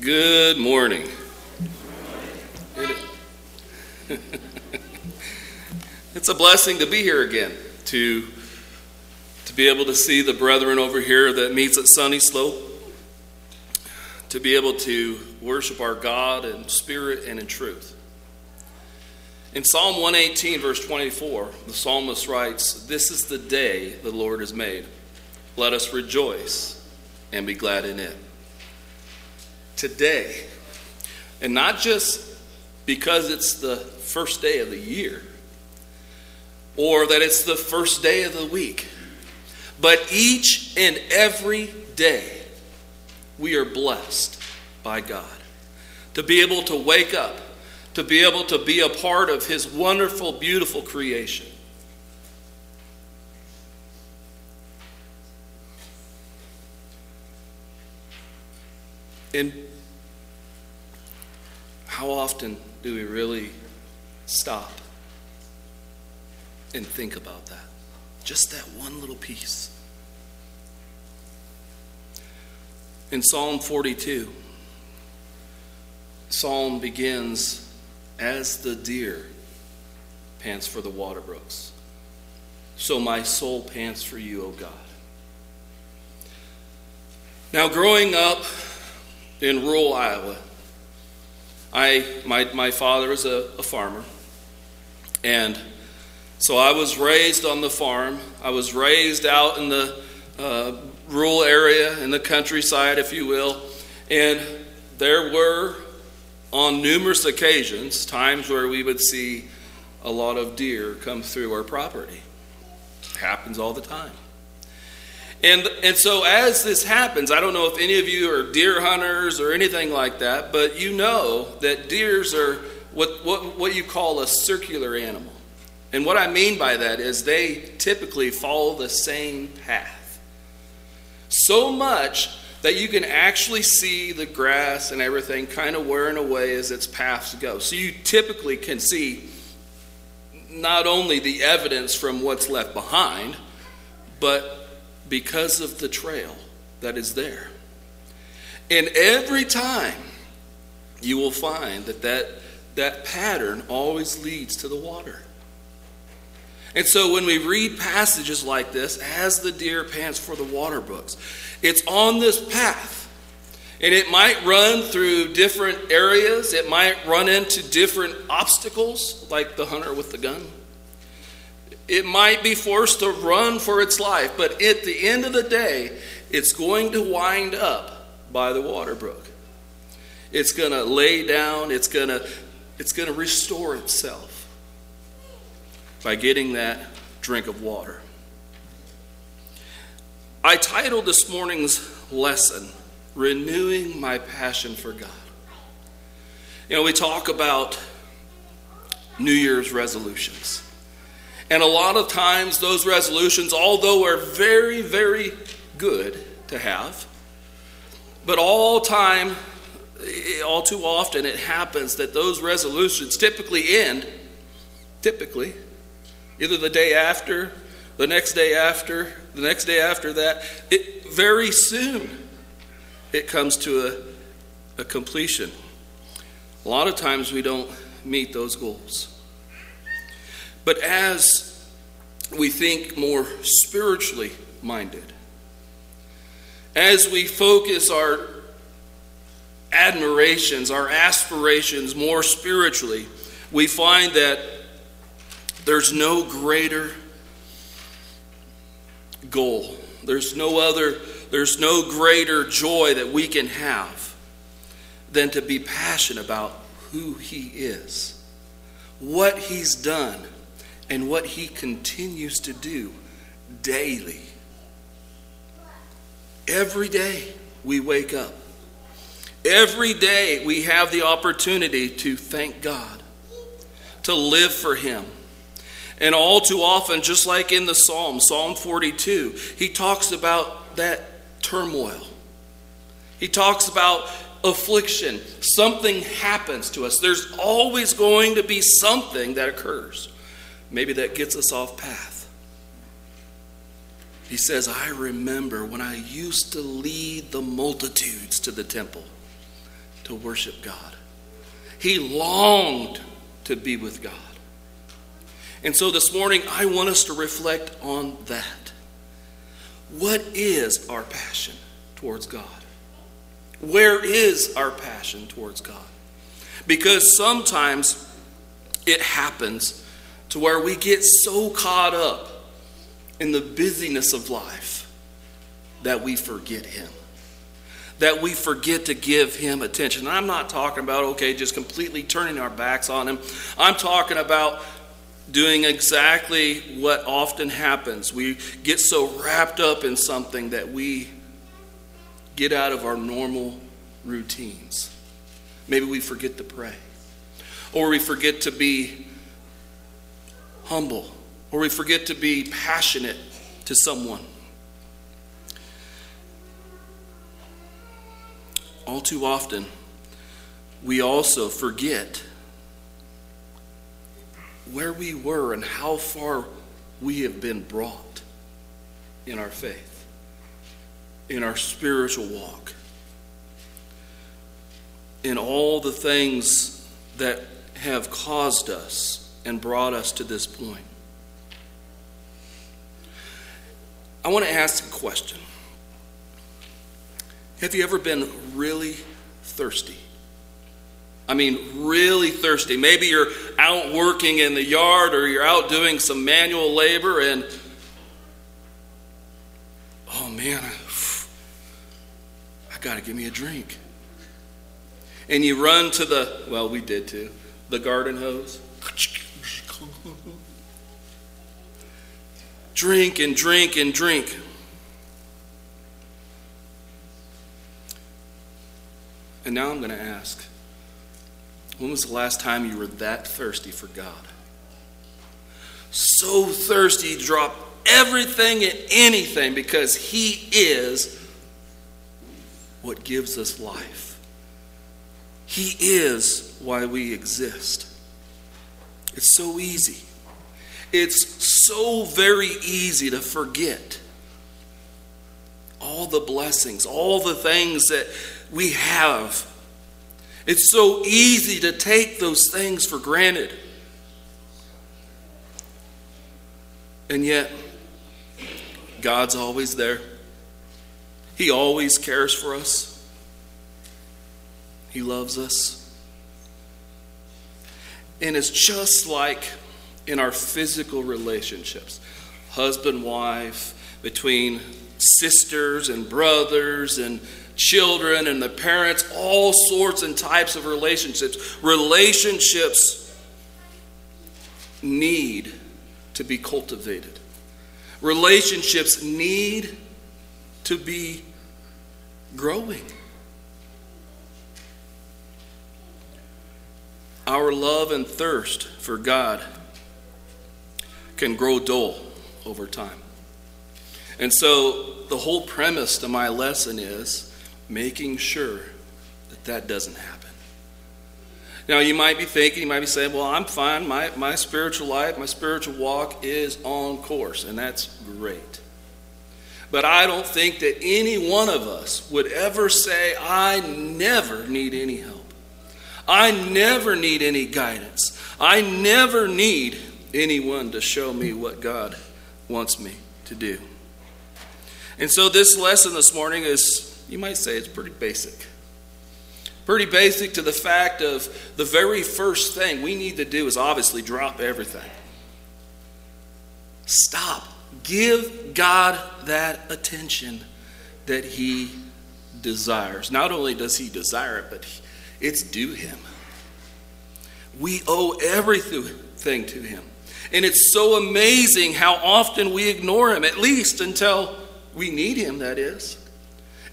Good morning. it's a blessing to be here again, to, to be able to see the brethren over here that meets at Sunny Slope, to be able to worship our God in spirit and in truth. In Psalm 118, verse 24, the psalmist writes, This is the day the Lord has made. Let us rejoice and be glad in it. Today, and not just because it's the first day of the year or that it's the first day of the week, but each and every day we are blessed by God to be able to wake up, to be able to be a part of His wonderful, beautiful creation. And how often do we really stop and think about that? Just that one little piece. In Psalm 42, Psalm begins as the deer pants for the water brooks. So my soul pants for you, O God. Now, growing up in rural Iowa. I, my, my father was a, a farmer, and so I was raised on the farm. I was raised out in the uh, rural area, in the countryside, if you will, and there were, on numerous occasions, times where we would see a lot of deer come through our property. It happens all the time. And, and so, as this happens, I don't know if any of you are deer hunters or anything like that, but you know that deers are what, what, what you call a circular animal. And what I mean by that is they typically follow the same path. So much that you can actually see the grass and everything kind of wearing away as its paths go. So you typically can see not only the evidence from what's left behind, but because of the trail that is there. And every time you will find that that, that pattern always leads to the water. And so when we read passages like this, as the deer pants for the water brooks, it's on this path. And it might run through different areas, it might run into different obstacles, like the hunter with the gun. It might be forced to run for its life, but at the end of the day, it's going to wind up by the water brook. It's going to lay down, it's going to it's going to restore itself by getting that drink of water. I titled this morning's lesson Renewing My Passion for God. You know, we talk about New Year's resolutions. And a lot of times, those resolutions, although are very, very good to have, but all time, eh, all too often, it happens that those resolutions typically end, typically, either the day after, the next day after, the next day after that. It, very soon, it comes to a, a completion. A lot of times, we don't meet those goals. But as we think more spiritually minded, as we focus our admirations, our aspirations more spiritually, we find that there's no greater goal. There's no other, there's no greater joy that we can have than to be passionate about who He is, what He's done, and what He continues to do daily. Every day we wake up. Every day we have the opportunity to thank God, to live for Him. And all too often, just like in the Psalm, Psalm 42, he talks about that turmoil. He talks about affliction. Something happens to us. There's always going to be something that occurs. Maybe that gets us off path. He says, I remember when I used to lead the multitudes to the temple. to worship God. He longed to be with God. And so this morning, I want us to reflect on that. What is our passion towards God? Where is our passion towards God? Because sometimes it happens to where we get so caught up in the busyness of life that we forget Him. That we forget to give Him attention. I'm not talking about, okay, just completely turning our backs on Him. I'm talking about doing exactly what often happens. We get so wrapped up in something that we get out of our normal routines. Maybe we forget to pray, or we forget to be humble, or we forget to be passionate to someone. All too often, we also forget where we were and how far we have been brought in our faith, in our spiritual walk, in all the things that have caused us and brought us to this point. I want to ask a question. Have you ever been really thirsty? I mean, really thirsty. Maybe you're out working in the yard or you're out doing some manual labor and, oh man, I, I got to give me a drink. And you run to the, well, we did too, the garden hose. Drink and drink and drink. And now I'm going to ask when was the last time you were that thirsty for God? So thirsty, you drop everything and anything because He is what gives us life. He is why we exist. It's so easy. It's so very easy to forget all the blessings, all the things that we have it's so easy to take those things for granted. And yet, God's always there. He always cares for us. He loves us. And it's just like in our physical relationships husband, wife, between sisters and brothers and children and the parents, all sorts and types of relationships. Relationships need to be cultivated, relationships need to be growing. Our love and thirst for God can grow dull over time. And so, the whole premise to my lesson is making sure that that doesn't happen. Now, you might be thinking, you might be saying, well, I'm fine. My, my spiritual life, my spiritual walk is on course, and that's great. But I don't think that any one of us would ever say, I never need any help. I never need any guidance. I never need anyone to show me what God wants me to do. And so, this lesson this morning is you might say it's pretty basic. Pretty basic to the fact of the very first thing we need to do is obviously drop everything. Stop. Give God that attention that He desires. Not only does He desire it, but it's due Him. We owe everything to Him. And it's so amazing how often we ignore Him, at least until we need Him, that is.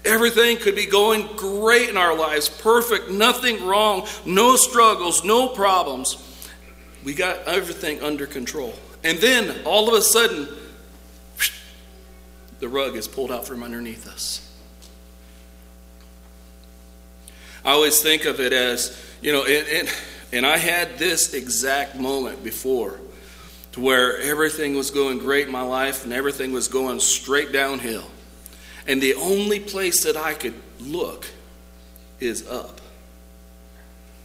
Everything could be going great in our lives, perfect, nothing wrong, no struggles, no problems. We got everything under control. And then all of a sudden, the rug is pulled out from underneath us. I always think of it as, you know, and, and, and I had this exact moment before to where everything was going great in my life and everything was going straight downhill. And the only place that I could look is up.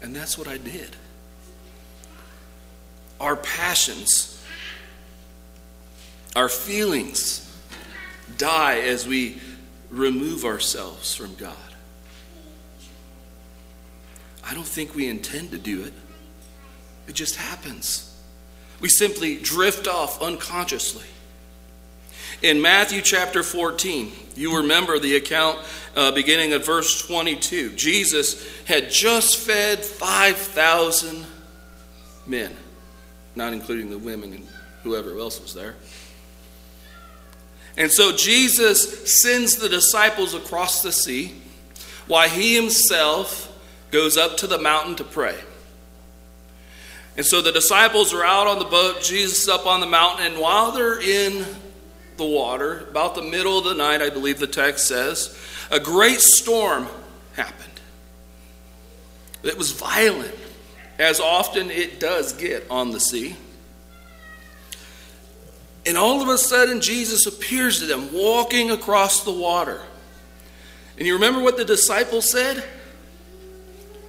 And that's what I did. Our passions, our feelings die as we remove ourselves from God. I don't think we intend to do it, it just happens. We simply drift off unconsciously. In Matthew chapter 14, you remember the account uh, beginning at verse 22. Jesus had just fed 5,000 men, not including the women and whoever else was there. And so Jesus sends the disciples across the sea while he himself goes up to the mountain to pray. And so the disciples are out on the boat, Jesus up on the mountain, and while they're in the water, about the middle of the night, I believe the text says, a great storm happened. It was violent, as often it does get on the sea. And all of a sudden, Jesus appears to them walking across the water. And you remember what the disciples said?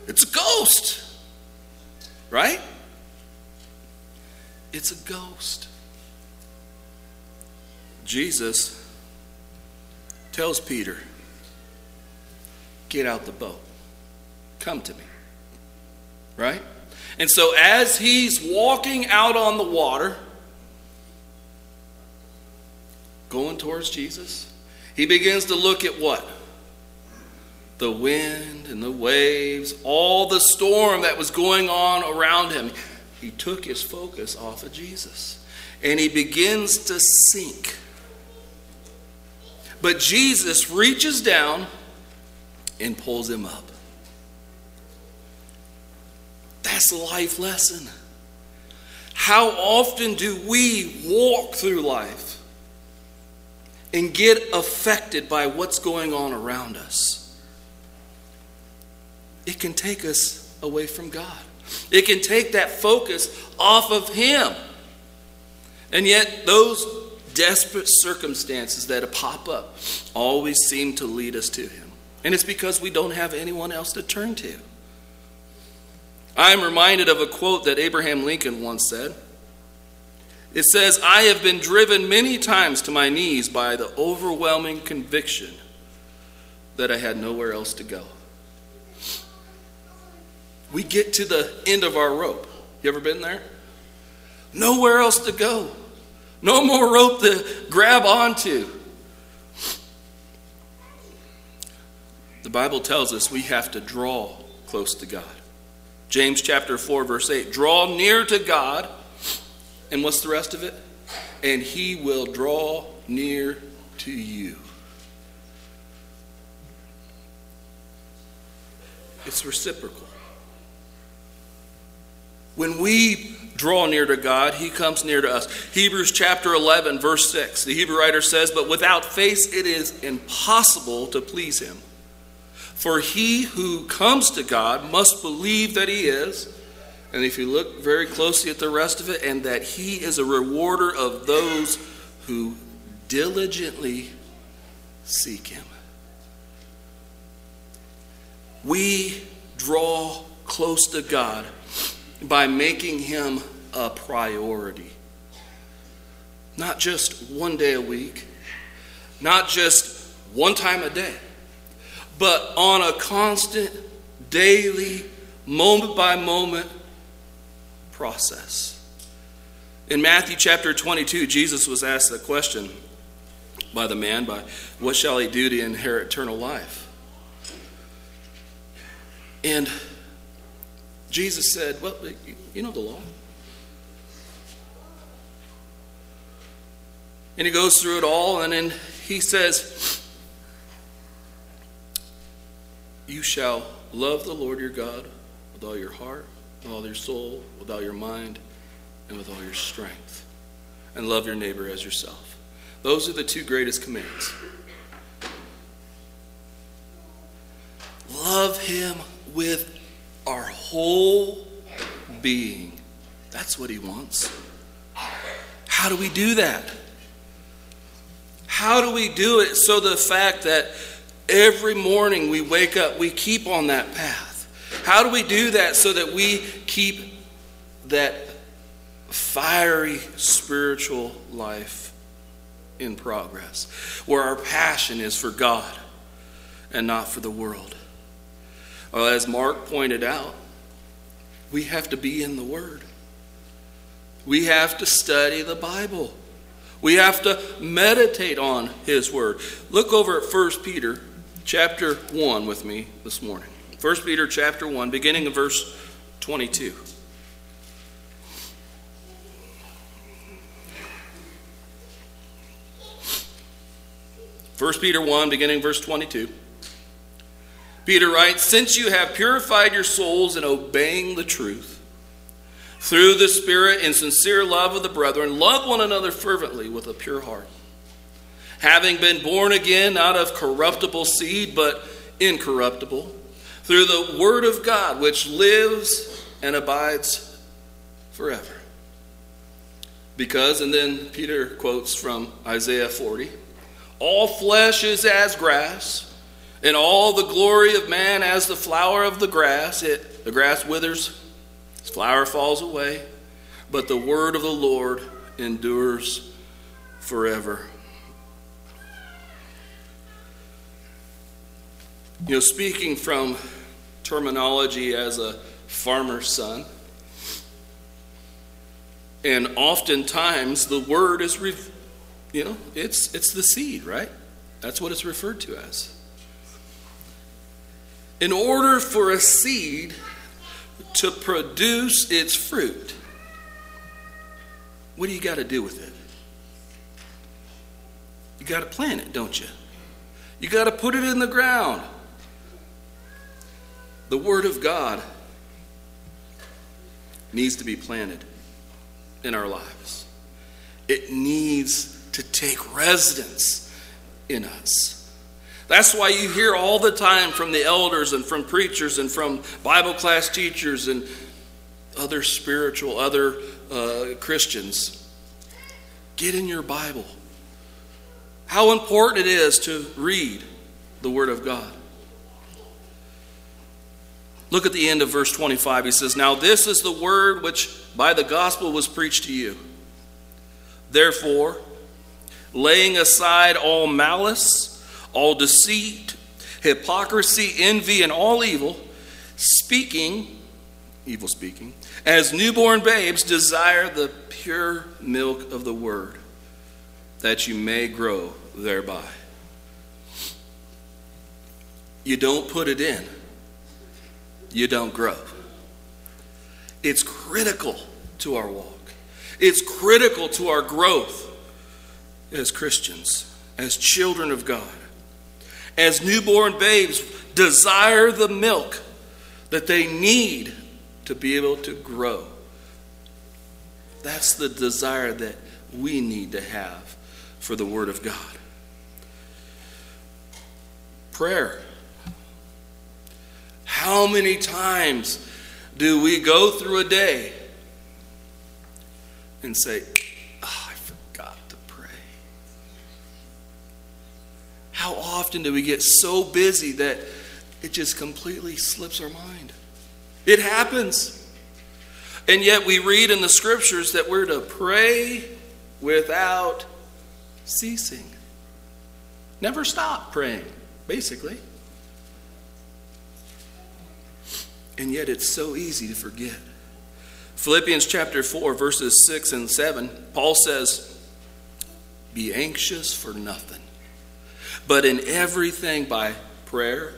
It's a ghost, right? It's a ghost. Jesus tells Peter, Get out the boat. Come to me. Right? And so, as he's walking out on the water, going towards Jesus, he begins to look at what? The wind and the waves, all the storm that was going on around him. He took his focus off of Jesus and he begins to sink. But Jesus reaches down and pulls him up. That's a life lesson. How often do we walk through life and get affected by what's going on around us? It can take us away from God. It can take that focus off of Him. And yet, those desperate circumstances that pop up always seem to lead us to Him. And it's because we don't have anyone else to turn to. I'm reminded of a quote that Abraham Lincoln once said. It says, I have been driven many times to my knees by the overwhelming conviction that I had nowhere else to go. We get to the end of our rope. You ever been there? Nowhere else to go. No more rope to grab onto. The Bible tells us we have to draw close to God. James chapter 4, verse 8 Draw near to God, and what's the rest of it? And he will draw near to you. It's reciprocal. When we draw near to God, He comes near to us. Hebrews chapter 11, verse 6, the Hebrew writer says, But without faith it is impossible to please Him. For he who comes to God must believe that He is, and if you look very closely at the rest of it, and that He is a rewarder of those who diligently seek Him. We draw close to God by making him a priority. Not just one day a week, not just one time a day, but on a constant, daily, moment by moment process. In Matthew chapter 22, Jesus was asked the question by the man by what shall he do to inherit eternal life? And Jesus said, Well, you know the law. And he goes through it all, and then he says, You shall love the Lord your God with all your heart, with all your soul, with all your mind, and with all your strength. And love your neighbor as yourself. Those are the two greatest commands. Love him with our whole being. That's what He wants. How do we do that? How do we do it so the fact that every morning we wake up, we keep on that path? How do we do that so that we keep that fiery spiritual life in progress, where our passion is for God and not for the world? Well, as Mark pointed out, we have to be in the Word. We have to study the Bible. We have to meditate on His Word. Look over at 1 Peter chapter 1 with me this morning. 1 Peter chapter 1, beginning of verse 22. First Peter 1, beginning verse 22. Peter writes, Since you have purified your souls in obeying the truth, through the Spirit and sincere love of the brethren, love one another fervently with a pure heart. Having been born again, not of corruptible seed, but incorruptible, through the Word of God, which lives and abides forever. Because, and then Peter quotes from Isaiah 40 All flesh is as grass and all the glory of man as the flower of the grass. It, the grass withers, its flower falls away, but the word of the Lord endures forever. You know, speaking from terminology as a farmer's son, and oftentimes the word is, you know, it's, it's the seed, right? That's what it's referred to as. In order for a seed to produce its fruit, what do you got to do with it? You got to plant it, don't you? You got to put it in the ground. The Word of God needs to be planted in our lives, it needs to take residence in us. That's why you hear all the time from the elders and from preachers and from Bible class teachers and other spiritual, other uh, Christians get in your Bible. How important it is to read the Word of God. Look at the end of verse 25. He says, Now this is the word which by the gospel was preached to you. Therefore, laying aside all malice, all deceit, hypocrisy, envy, and all evil, speaking, evil speaking, as newborn babes, desire the pure milk of the word, that you may grow thereby. You don't put it in, you don't grow. It's critical to our walk, it's critical to our growth as Christians, as children of God as newborn babes desire the milk that they need to be able to grow. That's the desire that we need to have for the Word of God. Prayer. How many times do we go through a day and say, How often do we get so busy that it just completely slips our mind? It happens. And yet we read in the scriptures that we're to pray without ceasing. Never stop praying, basically. And yet it's so easy to forget. Philippians chapter 4, verses 6 and 7, Paul says, Be anxious for nothing but in everything by prayer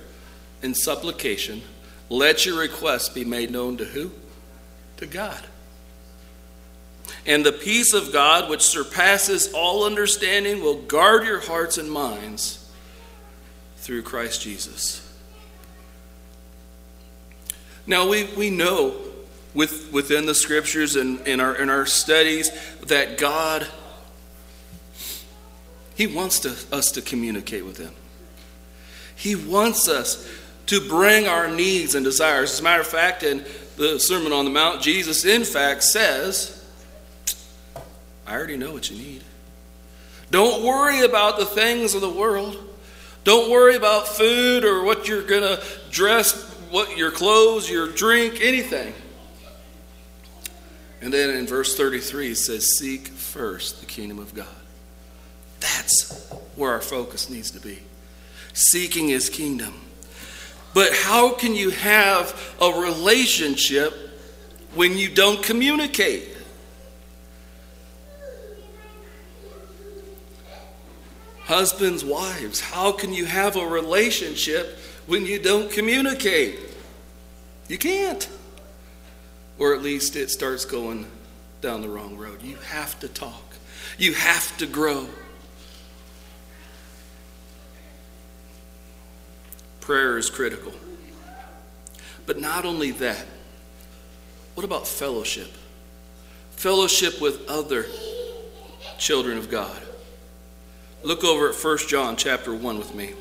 and supplication, let your requests be made known to who? To God. And the peace of God, which surpasses all understanding, will guard your hearts and minds through Christ Jesus. Now, we, we know with, within the scriptures and in our, in our studies that God he wants to, us to communicate with Him. He wants us to bring our needs and desires. As a matter of fact, in the Sermon on the Mount, Jesus, in fact, says, I already know what you need. Don't worry about the things of the world. Don't worry about food or what you're going to dress what your clothes, your drink, anything. And then in verse 33 it says, Seek first the kingdom of God. That's where our focus needs to be. Seeking his kingdom. But how can you have a relationship when you don't communicate? Husbands, wives, how can you have a relationship when you don't communicate? You can't. Or at least it starts going down the wrong road. You have to talk, you have to grow. Prayer is critical. But not only that, what about fellowship? Fellowship with other children of God. Look over at 1 John chapter 1 with me.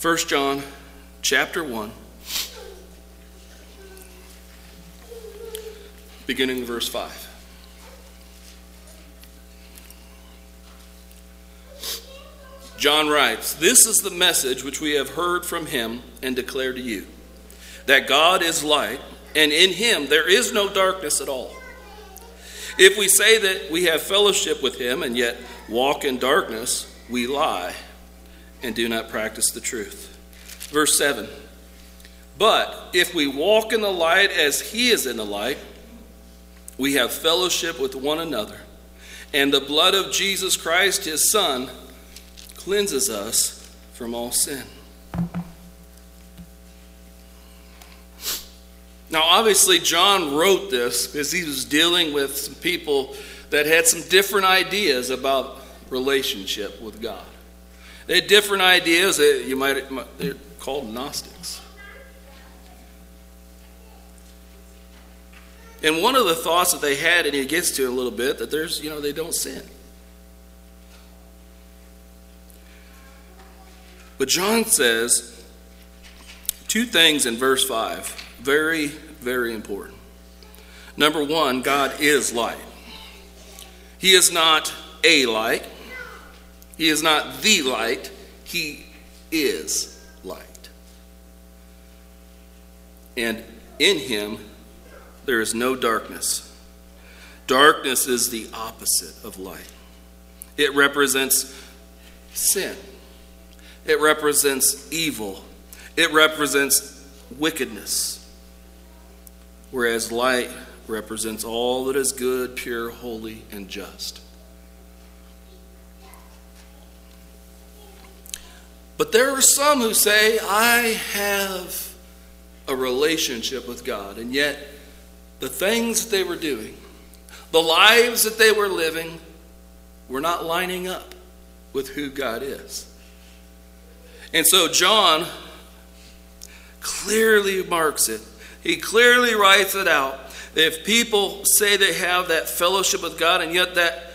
1 John chapter 1, beginning verse 5. John writes, This is the message which we have heard from him and declare to you that God is light, and in him there is no darkness at all. If we say that we have fellowship with him and yet walk in darkness, we lie and do not practice the truth. Verse 7 But if we walk in the light as he is in the light, we have fellowship with one another, and the blood of Jesus Christ, his Son, cleanses us from all sin. Now, obviously, John wrote this because he was dealing with some people that had some different ideas about relationship with God. They had different ideas that you might, they're called Gnostics. And one of the thoughts that they had, and he gets to it a little bit, that there's, you know, they don't sin. But John says two things in verse 5, very, very important. Number one, God is light. He is not a light, He is not the light, He is light. And in Him, there is no darkness. Darkness is the opposite of light, it represents sin. It represents evil. It represents wickedness. Whereas light represents all that is good, pure, holy, and just. But there are some who say, I have a relationship with God, and yet the things that they were doing, the lives that they were living, were not lining up with who God is. And so John clearly marks it. He clearly writes it out. If people say they have that fellowship with God, and yet that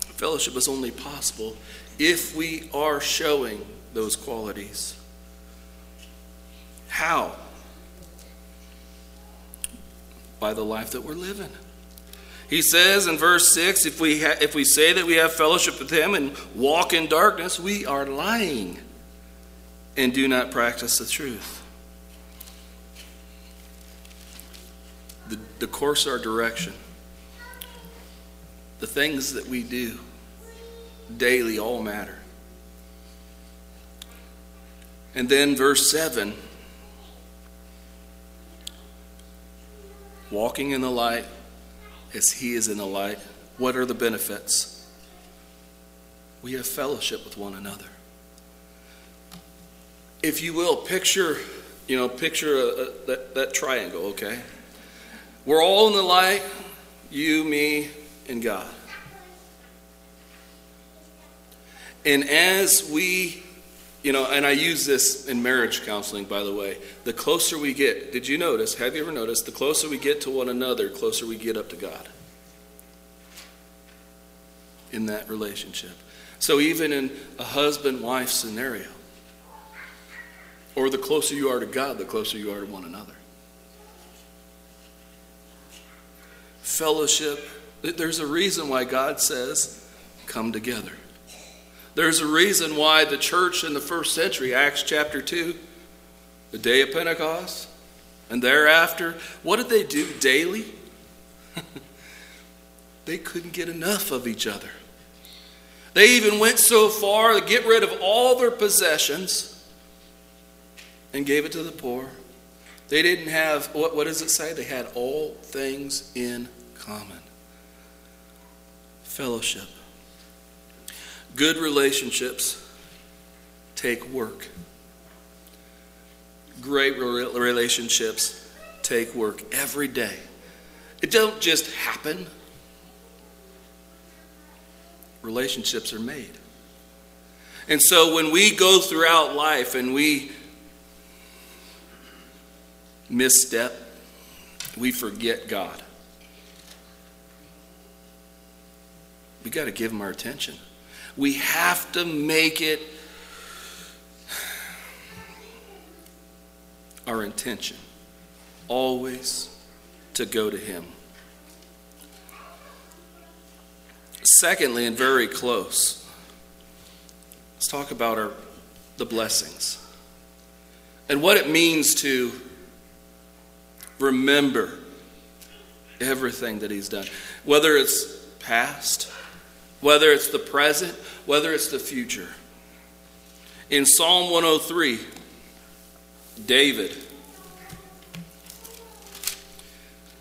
fellowship is only possible if we are showing those qualities. How? By the life that we're living. He says in verse 6 if we, ha- if we say that we have fellowship with Him and walk in darkness, we are lying and do not practice the truth. The, the course, our direction, the things that we do daily all matter. And then verse 7 walking in the light as He is in the light. What are the benefits? We have fellowship with one another. If you will, picture, you know, picture a, a, that, that triangle, okay? We're all in the light, you, me, and God. And as we you know, and I use this in marriage counseling, by the way. The closer we get, did you notice, have you ever noticed, the closer we get to one another, closer we get up to God in that relationship. So even in a husband wife scenario, or the closer you are to God, the closer you are to one another. Fellowship, there's a reason why God says, come together. There's a reason why the church in the first century, Acts chapter 2, the day of Pentecost, and thereafter, what did they do daily? they couldn't get enough of each other. They even went so far to get rid of all their possessions and gave it to the poor. They didn't have, what, what does it say? They had all things in common. Fellowship. Good relationships take work. Great relationships take work every day. It don't just happen. Relationships are made. And so when we go throughout life and we misstep, we forget God. We got to give him our attention. We have to make it our intention always to go to him. Secondly, and very close, let's talk about our, the blessings and what it means to remember everything that he's done, whether it's past, whether it's the present, whether it's the future. In Psalm 103, David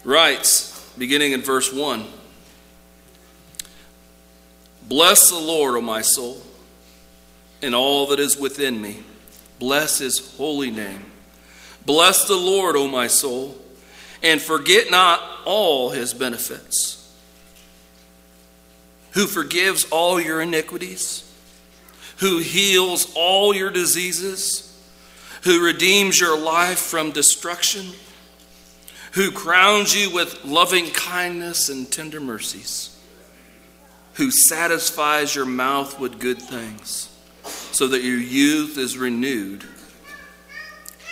writes, beginning in verse 1 Bless the Lord, O my soul, and all that is within me. Bless his holy name. Bless the Lord, O my soul, and forget not all his benefits who forgives all your iniquities, who heals all your diseases, who redeems your life from destruction, who crowns you with loving kindness and tender mercies, who satisfies your mouth with good things, so that your youth is renewed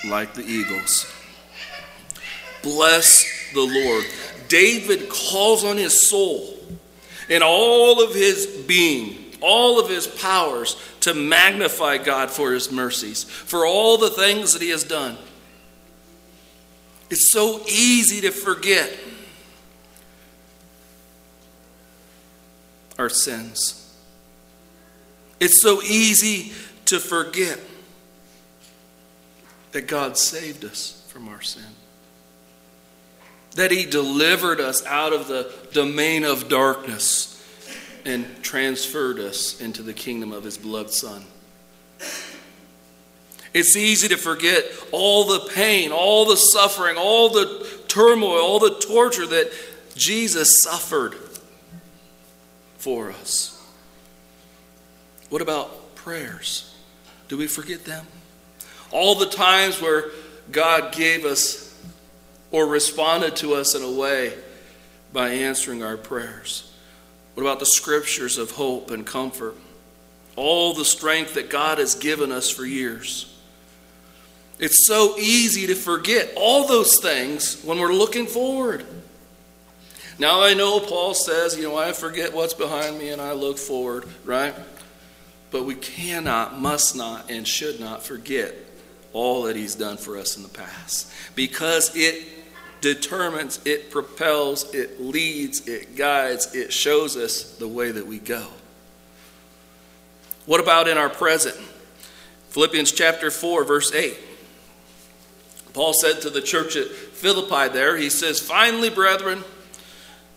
like the eagles. Bless the Lord. David calls on his soul in all of his being, all of his powers to magnify God for his mercies, for all the things that he has done. It's so easy to forget our sins. It's so easy to forget that God saved us from our sin that He delivered us out of the domain of darkness and transferred us into the kingdom of His beloved Son. It's easy to forget all the pain, all the suffering, all the turmoil, all the torture that Jesus suffered for us. What about prayers? Do we forget them? All the times where God gave us or responded to us in a way by answering our prayers? What about the scriptures of hope and comfort? All the strength that God has given us for years. It's so easy to forget all those things when we're looking forward. Now I know Paul says, you know, I forget what's behind me and I look forward, right? But we cannot, must not, and should not forget all that he's done for us in the past because it determines, it propels, it leads, it guides, it shows us the way that we go. What about in our present? Philippians chapter 4, verse 8. Paul said to the church at Philippi there, he says, Finally, brethren,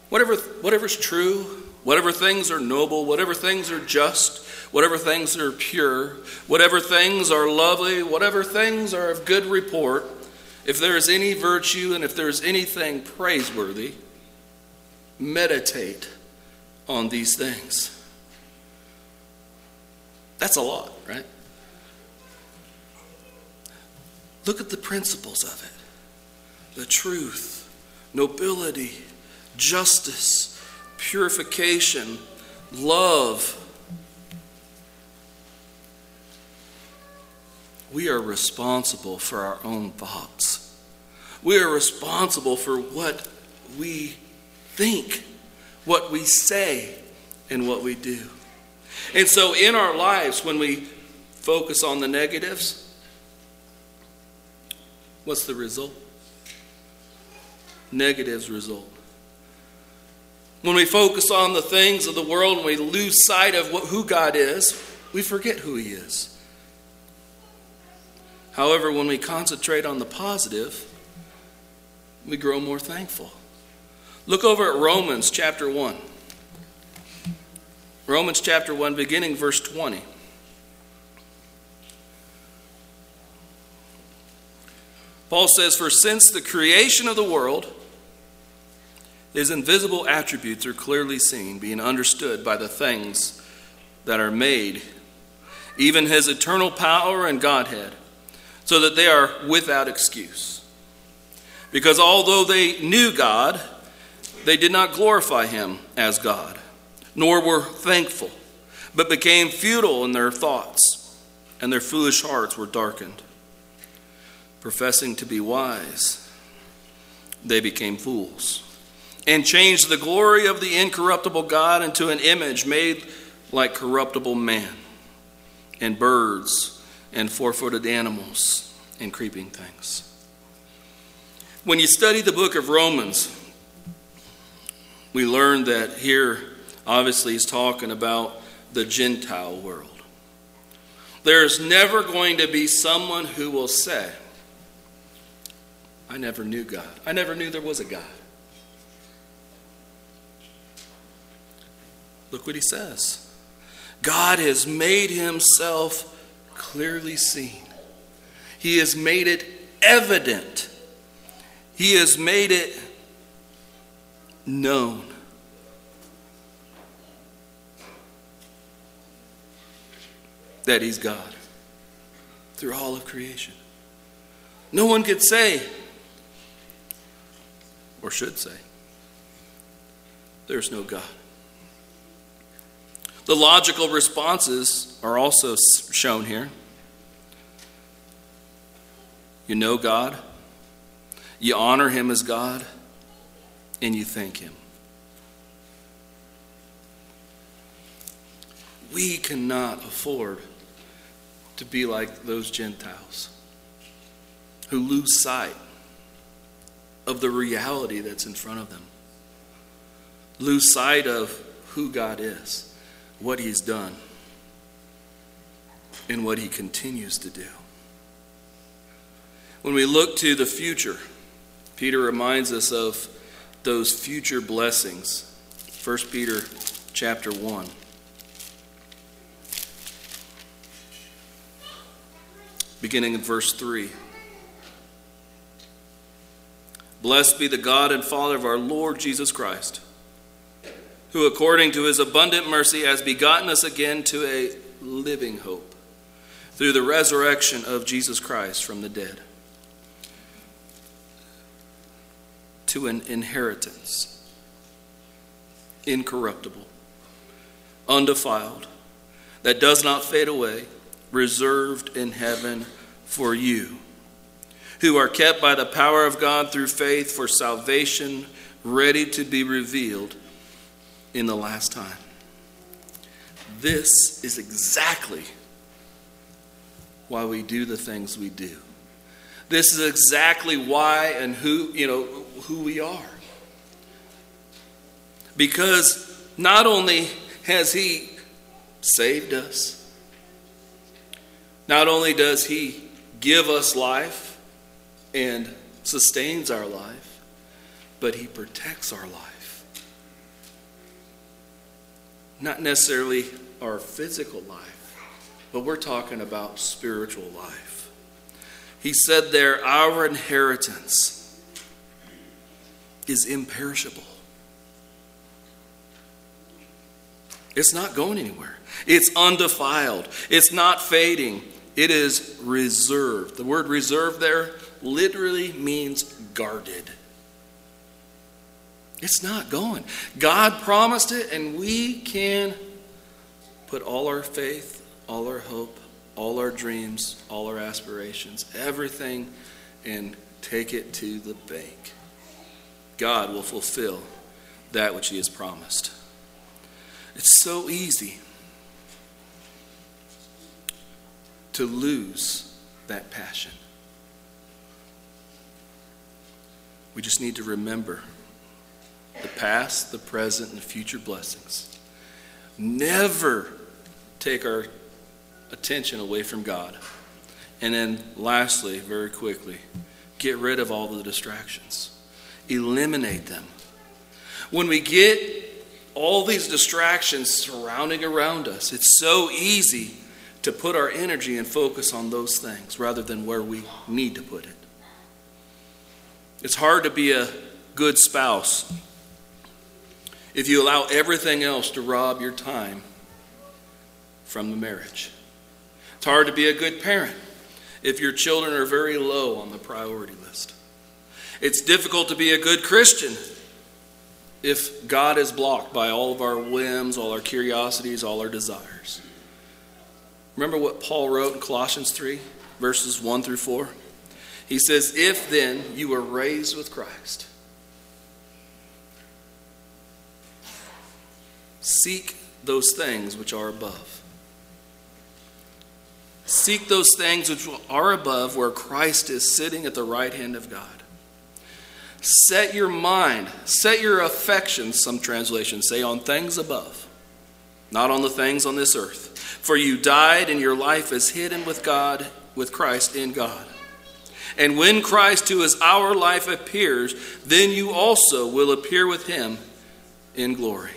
whatever, whatever's true, whatever things are noble, whatever things are just, whatever things are pure, whatever things are lovely, whatever things are of good report, if there is any virtue and if there is anything praiseworthy, meditate on these things. That's a lot, right? Look at the principles of it the truth, nobility, justice, purification, love. We are responsible for our own thoughts. We are responsible for what we think, what we say, and what we do. And so, in our lives, when we focus on the negatives, what's the result? Negatives result. When we focus on the things of the world and we lose sight of what, who God is, we forget who He is. However, when we concentrate on the positive, we grow more thankful. Look over at Romans chapter 1. Romans chapter 1, beginning verse 20. Paul says, For since the creation of the world, his invisible attributes are clearly seen, being understood by the things that are made, even his eternal power and Godhead, so that they are without excuse. Because although they knew God, they did not glorify him as God, nor were thankful, but became futile in their thoughts, and their foolish hearts were darkened. Professing to be wise, they became fools, and changed the glory of the incorruptible God into an image made like corruptible man, and birds, and four footed animals, and creeping things. When you study the book of Romans, we learn that here, obviously, he's talking about the Gentile world. There's never going to be someone who will say, I never knew God. I never knew there was a God. Look what he says God has made himself clearly seen, he has made it evident, he has made it known. That he's God through all of creation. No one could say, or should say, there's no God. The logical responses are also shown here. You know God, you honor Him as God, and you thank Him. We cannot afford to be like those Gentiles who lose sight of the reality that's in front of them, lose sight of who God is, what He's done, and what He continues to do. When we look to the future, Peter reminds us of those future blessings. 1 Peter chapter 1. Beginning in verse 3. Blessed be the God and Father of our Lord Jesus Christ, who according to his abundant mercy has begotten us again to a living hope through the resurrection of Jesus Christ from the dead to an inheritance, incorruptible, undefiled, that does not fade away, reserved in heaven for you, who are kept by the power of God through faith for salvation, ready to be revealed in the last time. This is exactly why we do the things we do. This is exactly why and who, you know, who we are. Because not only has he saved us, not only does he give us life and sustains our life, but he protects our life. Not necessarily our physical life, but we're talking about spiritual life. He said there, Our inheritance is imperishable. It's not going anywhere. It's undefiled. It's not fading. It is reserved. The word reserved there literally means guarded. It's not going. God promised it, and we can put all our faith, all our hope, all our dreams, all our aspirations, everything, and take it to the bank. God will fulfill that which He has promised. It's so easy to lose that passion. We just need to remember the past, the present, and the future blessings. Never take our attention away from God. And then, lastly, very quickly, get rid of all the distractions, eliminate them. When we get all these distractions surrounding around us, it's so easy to put our energy and focus on those things rather than where we need to put it. It's hard to be a good spouse if you allow everything else to rob your time from the marriage. It's hard to be a good parent if your children are very low on the priority. It's difficult to be a good Christian if God is blocked by all of our whims, all our curiosities, all our desires. Remember what Paul wrote in Colossians 3, verses 1 through 4? He says, If then you were raised with Christ, seek those things which are above. Seek those things which are above where Christ is sitting at the right hand of God. Set your mind, set your affections, some translations say, on things above, not on the things on this earth. For you died, and your life is hidden with God, with Christ in God. And when Christ, who is our life, appears, then you also will appear with him in glory.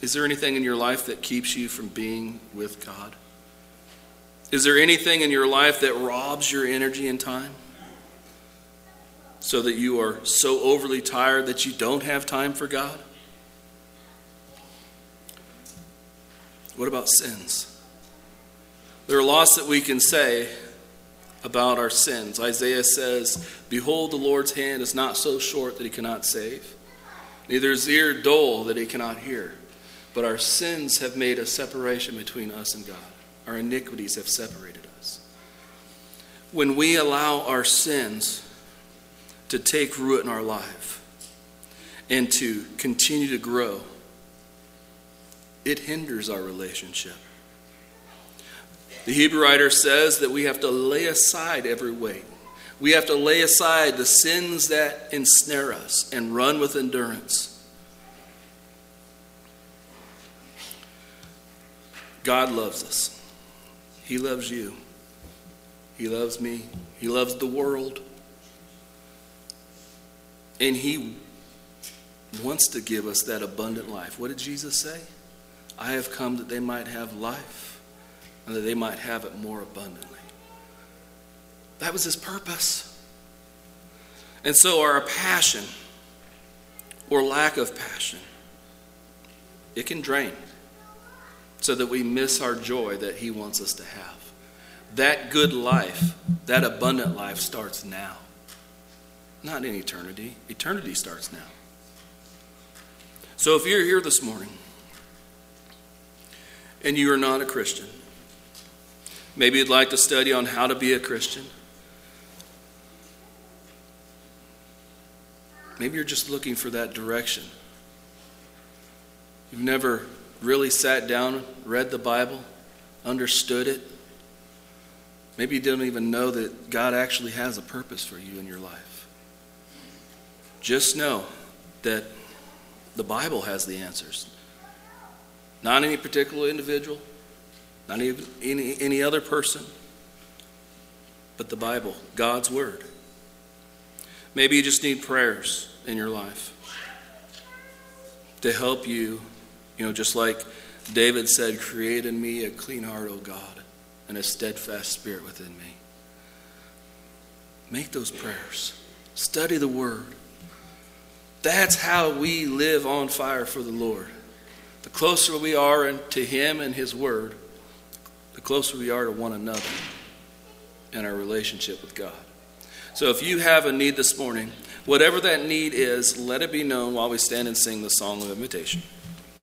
Is there anything in your life that keeps you from being with God? Is there anything in your life that robs your energy and time? So that you are so overly tired that you don't have time for God? What about sins? There are lots that we can say about our sins. Isaiah says, Behold, the Lord's hand is not so short that he cannot save, neither is ear dull that he cannot hear. But our sins have made a separation between us and God. Our iniquities have separated us. When we allow our sins to take root in our life and to continue to grow, it hinders our relationship. The Hebrew writer says that we have to lay aside every weight. We have to lay aside the sins that ensnare us and run with endurance. God loves us. He loves you. He loves me. He loves the world. And He wants to give us that abundant life. What did Jesus say? I have come that they might have life and that they might have it more abundantly. That was His purpose. And so, our passion or lack of passion, it can drain so that we miss our joy that He wants us to have. That good life, that abundant life starts now, not in eternity. Eternity starts now. So if you're here this morning and you are not a Christian, maybe you'd like to study on how to be a Christian. Maybe you're just looking for that direction. You've never really sat down, read the Bible, understood it. Maybe you didn't even know that God actually has a purpose for you in your life. Just know that the Bible has the answers. Not any particular individual, not any, any, any other person, but the Bible, God's Word. Maybe you just need prayers in your life to help you you know, just like David said, Create in me a clean heart, O God, and a steadfast spirit within me. Make those prayers. Study the Word. That's how we live on fire for the Lord. The closer we are to Him and His Word, the closer we are to one another and our relationship with God. So if you have a need this morning, whatever that need is, let it be known while we stand and sing the song of invitation.